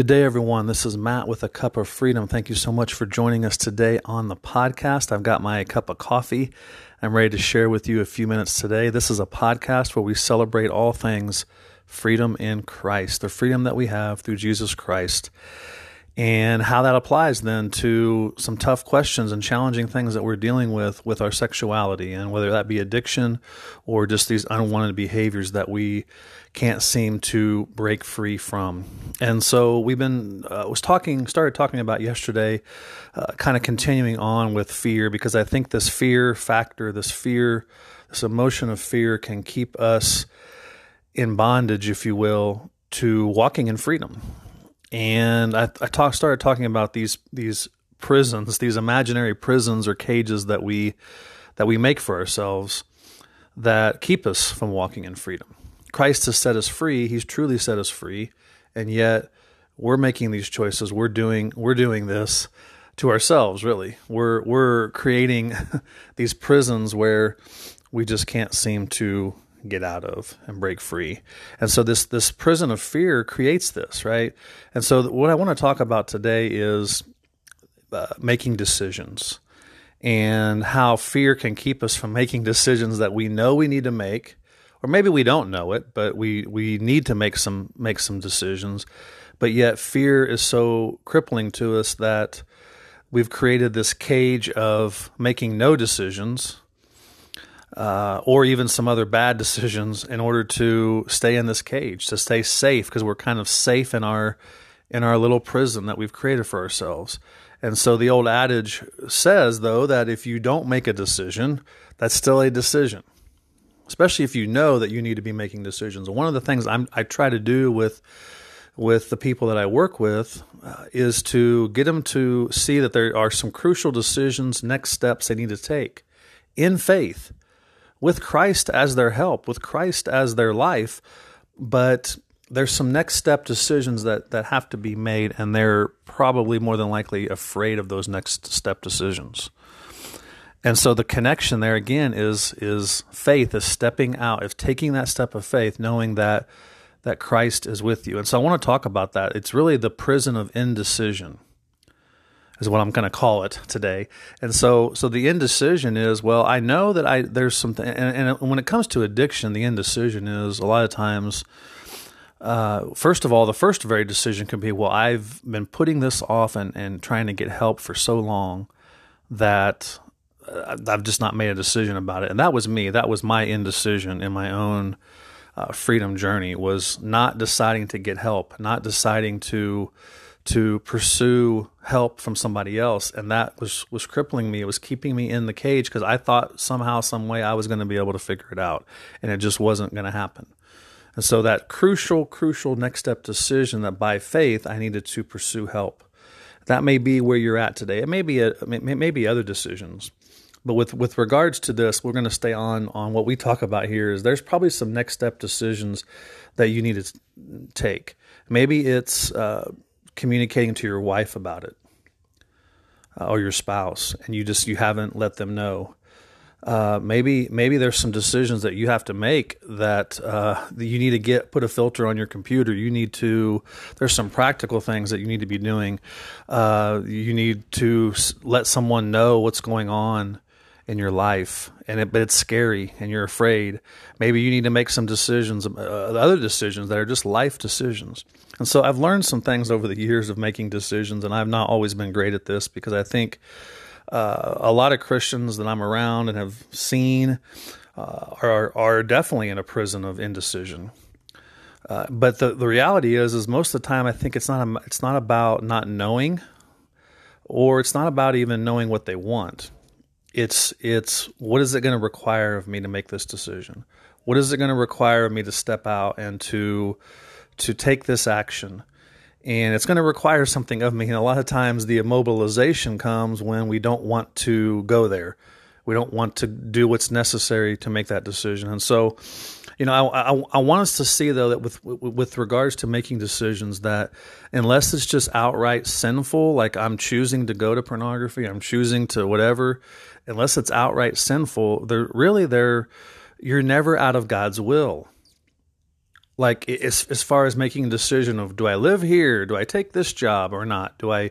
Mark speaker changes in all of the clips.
Speaker 1: Good day, everyone. This is Matt with a Cup of Freedom. Thank you so much for joining us today on the podcast. I've got my cup of coffee. I'm ready to share with you a few minutes today. This is a podcast where we celebrate all things freedom in Christ, the freedom that we have through Jesus Christ, and how that applies then to some tough questions and challenging things that we're dealing with with our sexuality, and whether that be addiction or just these unwanted behaviors that we can't seem to break free from. And so we've been uh, was talking started talking about yesterday, uh, kind of continuing on with fear because I think this fear factor, this fear, this emotion of fear can keep us in bondage, if you will, to walking in freedom. And I, I talk, started talking about these these prisons, these imaginary prisons or cages that we that we make for ourselves that keep us from walking in freedom. Christ has set us free. He's truly set us free, and yet we're making these choices. We're doing we're doing this to ourselves. Really, we're we're creating these prisons where we just can't seem to get out of and break free. And so this this prison of fear creates this, right? And so what I want to talk about today is uh, making decisions and how fear can keep us from making decisions that we know we need to make or maybe we don't know it, but we we need to make some make some decisions. But yet fear is so crippling to us that we've created this cage of making no decisions, uh, or even some other bad decisions in order to stay in this cage, to stay safe, because we're kind of safe in our in our little prison that we've created for ourselves. And so the old adage says, though, that if you don't make a decision, that's still a decision especially if you know that you need to be making decisions. one of the things I'm, i try to do with with the people that I work with uh, is to get them to see that there are some crucial decisions, next steps they need to take in faith with Christ as their help, with Christ as their life, but there's some next step decisions that, that have to be made, and they're probably more than likely afraid of those next step decisions. And so the connection there again is is faith, is stepping out, is taking that step of faith, knowing that that Christ is with you. And so I want to talk about that. It's really the prison of indecision is what I'm going to call it today. And so, so the indecision is, well, I know that I there's something, and, and when it comes to addiction, the indecision is a lot of times. Uh, first of all, the first very decision can be, well, I've been putting this off and, and trying to get help for so long that I've just not made a decision about it. And that was me. That was my indecision in my own uh, freedom journey was not deciding to get help, not deciding to to pursue help from somebody else, and that was was crippling me. It was keeping me in the cage because I thought somehow, some way, I was going to be able to figure it out, and it just wasn't going to happen. And so that crucial, crucial next step decision that by faith I needed to pursue help. That may be where you're at today. It may be a, it may be other decisions. But with with regards to this, we're going to stay on on what we talk about here. Is there's probably some next step decisions that you need to take. Maybe it's uh, communicating to your wife about it uh, or your spouse, and you just you haven't let them know. Uh, maybe maybe there's some decisions that you have to make that, uh, you need to get put a filter on your computer. You need to there's some practical things that you need to be doing. Uh, you need to let someone know what's going on in your life, and it, but it's scary, and you're afraid. Maybe you need to make some decisions, uh, other decisions that are just life decisions. And so I've learned some things over the years of making decisions, and I've not always been great at this because I think uh, a lot of Christians that I'm around and have seen uh, are are definitely in a prison of indecision. Uh, but the, the reality is, is most of the time, I think it's not a, it's not about not knowing, or it's not about even knowing what they want it's it's what is it going to require of me to make this decision? What is it going to require of me to step out and to to take this action? And it's going to require something of me. And a lot of times the immobilization comes when we don't want to go there. We don't want to do what's necessary to make that decision. And so you know, I, I, I, want us to see though that with with regards to making decisions, that unless it's just outright sinful, like I'm choosing to go to pornography, I'm choosing to whatever, unless it's outright sinful, they're really they're you're never out of God's will. like as as far as making a decision of do I live here, do I take this job or not, do I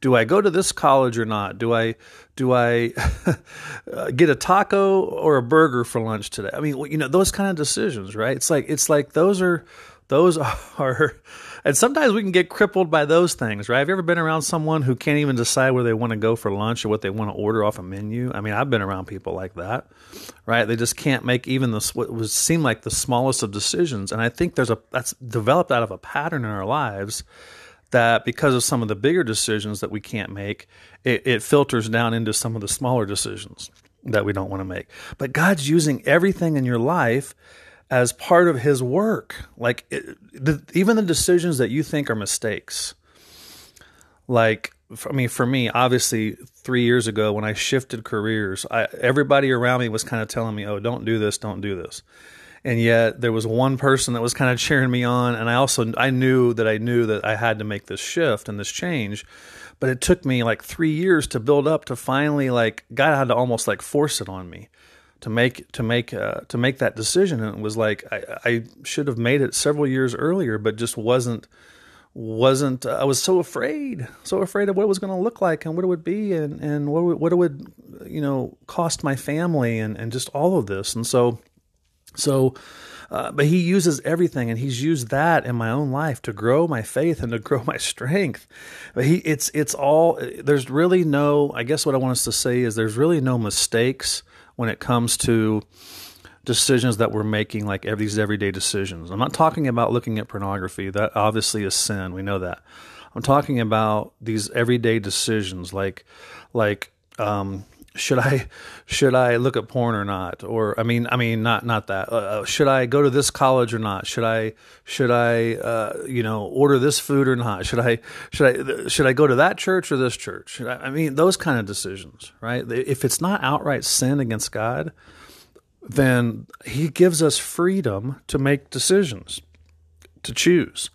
Speaker 1: do I go to this college or not, do I do I get a taco or a burger for lunch today? I mean, you know, those kind of decisions, right? It's like it's like those are those are and sometimes we can get crippled by those things, right? Have you ever been around someone who can't even decide where they want to go for lunch or what they want to order off a menu? I mean, I've been around people like that, right? They just can't make even the what would seem like the smallest of decisions, and I think there's a that's developed out of a pattern in our lives that because of some of the bigger decisions that we can't make, it, it filters down into some of the smaller decisions that we don't want to make. But God's using everything in your life as part of his work. Like it, the, even the decisions that you think are mistakes. Like I mean, for me, obviously, three years ago when I shifted careers, I, everybody around me was kind of telling me, "Oh, don't do this, don't do this," and yet there was one person that was kind of cheering me on, and I also I knew that I knew that I had to make this shift and this change, but it took me like three years to build up to finally like God had to almost like force it on me to make to make uh, to make that decision. And it was like I, I should have made it several years earlier but just wasn't wasn't uh, I was so afraid so afraid of what it was going to look like and what it would be and and what what it would you know cost my family and and just all of this. And so so uh, but he uses everything and he's used that in my own life to grow my faith and to grow my strength. But he it's it's all there's really no i guess what i want us to say is there's really no mistakes when it comes to decisions that we're making, like these everyday decisions. I'm not talking about looking at pornography. That obviously is sin. We know that. I'm talking about these everyday decisions, like like um, should I should I look at porn or not? Or I mean I mean not not that. Uh, uh should I go to this college or not? Should I should I uh, you know order this food or not? Should I should I should I go to that church or this church? I, I mean those kind of decisions, right? If it's not outright sin against God, then He gives us freedom to make decisions, to choose,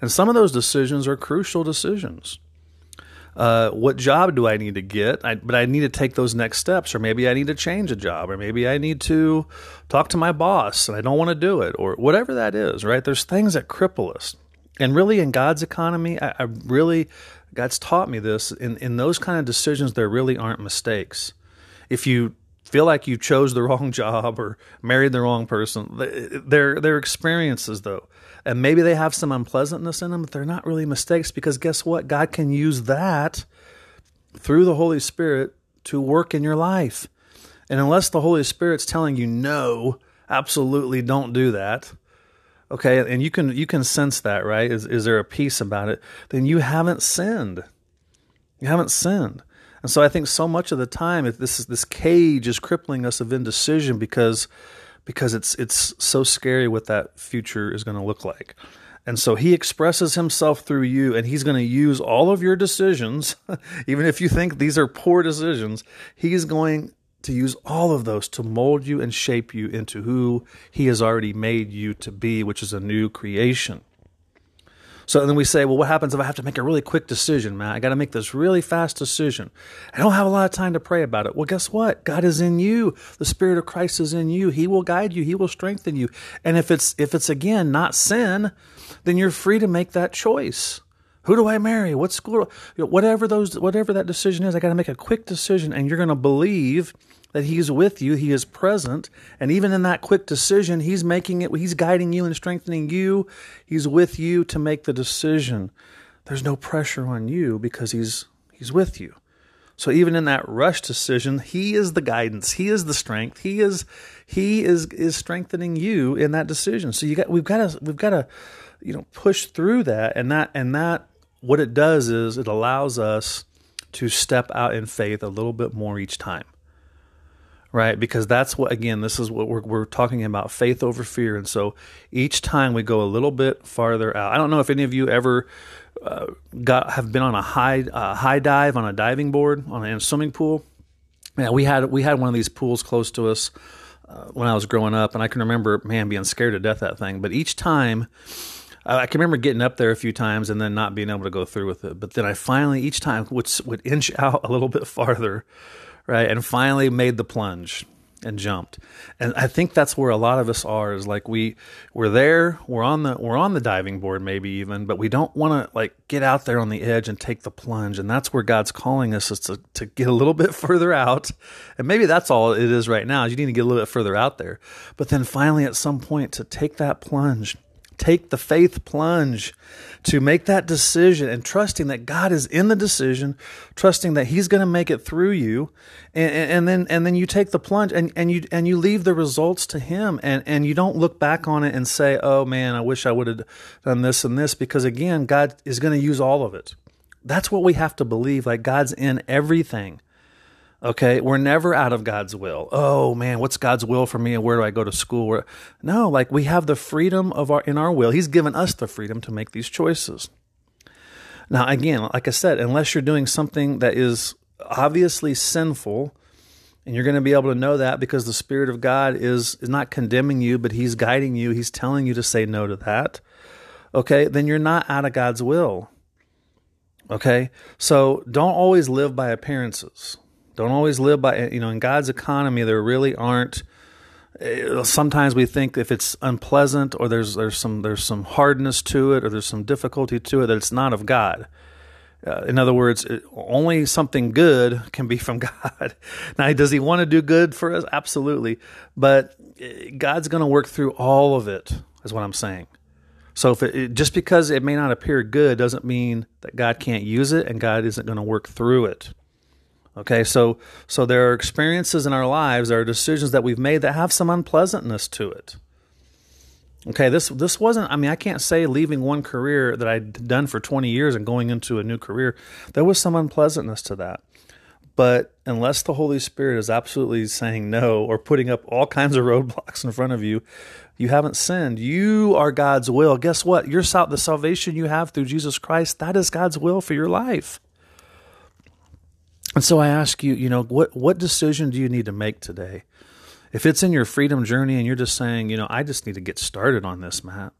Speaker 1: and some of those decisions are crucial decisions uh, what job do I need to get? I, but I need to take those next steps, or maybe I need to change a job, or maybe I need to talk to my boss and I don't want to do it, or whatever that is, right? There's things that cripple us. And really, in God's economy, I, I really, God's taught me this. In, in those kind of decisions, there really aren't mistakes. If you feel like you chose the wrong job or married the wrong person, they're, they're experiences, though and maybe they have some unpleasantness in them, but they're not really mistakes because guess what? God can use that through the Holy Spirit to work in your life. And unless the Holy Spirit's telling you no, absolutely don't do that. Okay, and you can you can sense that, right? Is is there a peace about it? Then you haven't sinned. You haven't sinned. And so I think so much of the time this is this cage is crippling us of indecision because because it's it's so scary what that future is going to look like. And so he expresses himself through you, and he's going to use all of your decisions, even if you think these are poor decisions, he's going to use all of those to mold you and shape you into who he has already made you to be, which is a new creation. So then we say, well, what happens if I have to make a really quick decision, Matt? I got to make this really fast decision. I don't have a lot of time to pray about it. Well, guess what? God is in you. The Spirit of Christ is in you. He will guide you. He will strengthen you. And if it's if it's again not sin, then you're free to make that choice. Who do I marry? What school? Whatever those, whatever that decision is, I got to make a quick decision, and you're going to believe that He's with you, He is present, and even in that quick decision, He's making it, He's guiding you and strengthening you. He's with you to make the decision. There's no pressure on you because He's He's with you. So even in that rush decision, He is the guidance, He is the strength, He is He is is strengthening you in that decision. So you got we've got to we've got to you know push through that, and that and that what it does is it allows us to step out in faith a little bit more each time right? Because that's what, again, this is what we're, we're talking about faith over fear. And so each time we go a little bit farther out. I don't know if any of you ever uh, got have been on a high uh, high dive on a diving board on a swimming pool. Yeah, we had we had one of these pools close to us uh, when I was growing up, and I can remember, man, being scared to death that thing. But each time. I can remember getting up there a few times and then not being able to go through with it. But then I finally, each time, would would inch out a little bit farther, right? And finally made the plunge. and jumped. And I think that's where a lot of us are is like we we're there, we're on the we're on the diving board maybe even, but we don't want to like get out there on the edge and take the plunge. And that's where God's calling us is to to get a little bit further out. And maybe that's all it is right now. You need to get a little bit further out there. But then finally at some point to take that plunge take the faith plunge to make that decision and trusting that God is in the decision, trusting that He's going to make it through you, and, and, then and then you take the plunge and, and you and you leave the results to Him, and and you don't look back on it and say, "Oh man, I wish I would have done this and this," because again, God is going to use all of it. That's what we have to believe. Like God's in everything. Okay, we're never out of God's will. Oh man, what's God's will for me and where do I go to school? Where, no, like we have the freedom of our in our will. He's given us the freedom to make these choices. Now, again, like I said, unless you're doing something that is obviously sinful, and you're going to be able to know that because the Spirit of God is is not condemning you, but He's guiding you. He's telling you to say no to that. Okay, then you're not out of God's will. Okay, so don't always live by appearances. Don't always live by, you know, in God's economy, there really aren't. Eh, sometimes we think if it's unpleasant or there's there's some there's some hardness to it or there's some difficulty to it that it's not of God. Uh, in other words, it, only something good can be from God. now, does He want to do good for us? Absolutely, but eh, God's going to work through all of it. Is what I'm saying. So if it, just because it may not appear good doesn't mean that God can't use it and God isn't going to work through it. Okay, so so there are experiences in our lives, there are decisions that we've made that have some unpleasantness to it. Okay, this this wasn't. I mean, I can't say leaving one career that I'd done for 20 years and going into a new career. There was some unpleasantness to that. But unless the Holy Spirit is absolutely saying no or putting up all kinds of roadblocks in front of you, you haven't sinned. You are God's will. Guess what? Your the salvation you have through Jesus Christ, that is God's will for your life. And so I ask you, you know, what what decision do you need to make today? If it's in your freedom journey and you're just saying, you know, I just need to get started on this, Matt.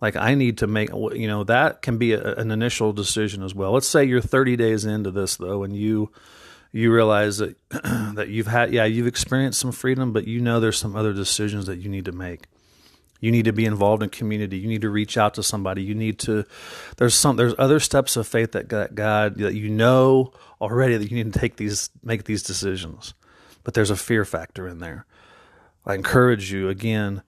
Speaker 1: Like I need to make, you know, that can be a, an initial decision as well. Let's say you're 30 days into this though, and you you realize that that you've had, yeah, you've experienced some freedom, but you know there's some other decisions that you need to make. You need to be involved in community. You need to reach out to somebody. You need to. There's some. There's other steps of faith that God that you know already that you need to take these make these decisions, but there's a fear factor in there. I encourage you again.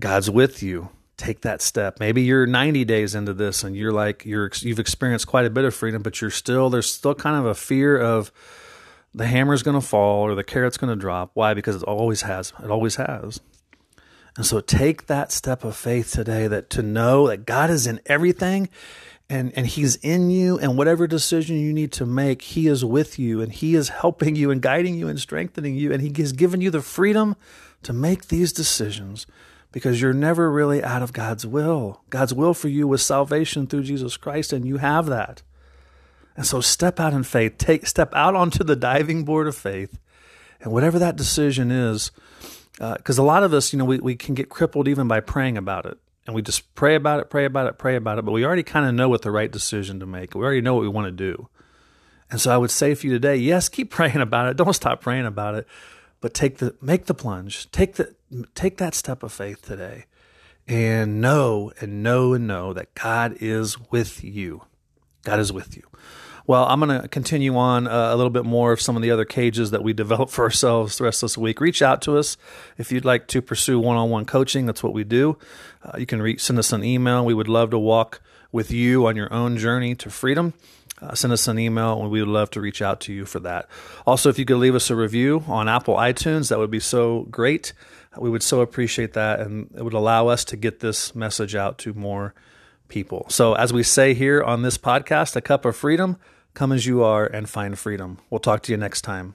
Speaker 1: God's with you. Take that step. Maybe you're 90 days into this and you're like you're you've experienced quite a bit of freedom, but you're still there's still kind of a fear of the hammer's going to fall or the carrot's going to drop. Why? Because it always has. It always has. And so take that step of faith today that to know that God is in everything and, and he's in you and whatever decision you need to make, he is with you and he is helping you and guiding you and strengthening you. And he has given you the freedom to make these decisions because you're never really out of God's will. God's will for you was salvation through Jesus Christ and you have that. And so step out in faith, take step out onto the diving board of faith. And whatever that decision is, because uh, a lot of us, you know, we, we can get crippled even by praying about it. And we just pray about it, pray about it, pray about it, but we already kind of know what the right decision to make. We already know what we want to do. And so I would say for you today, yes, keep praying about it. Don't stop praying about it, but take the make the plunge. Take the take that step of faith today. And know and know and know that God is with you. God is with you. Well, I'm going to continue on uh, a little bit more of some of the other cages that we develop for ourselves the rest of this week. Reach out to us if you'd like to pursue one on one coaching. That's what we do. Uh, you can send us an email. We would love to walk with you on your own journey to freedom. Uh, send us an email and we would love to reach out to you for that. Also, if you could leave us a review on Apple iTunes, that would be so great. We would so appreciate that and it would allow us to get this message out to more people. So, as we say here on this podcast, A Cup of Freedom, Come as you are and find freedom. We'll talk to you next time.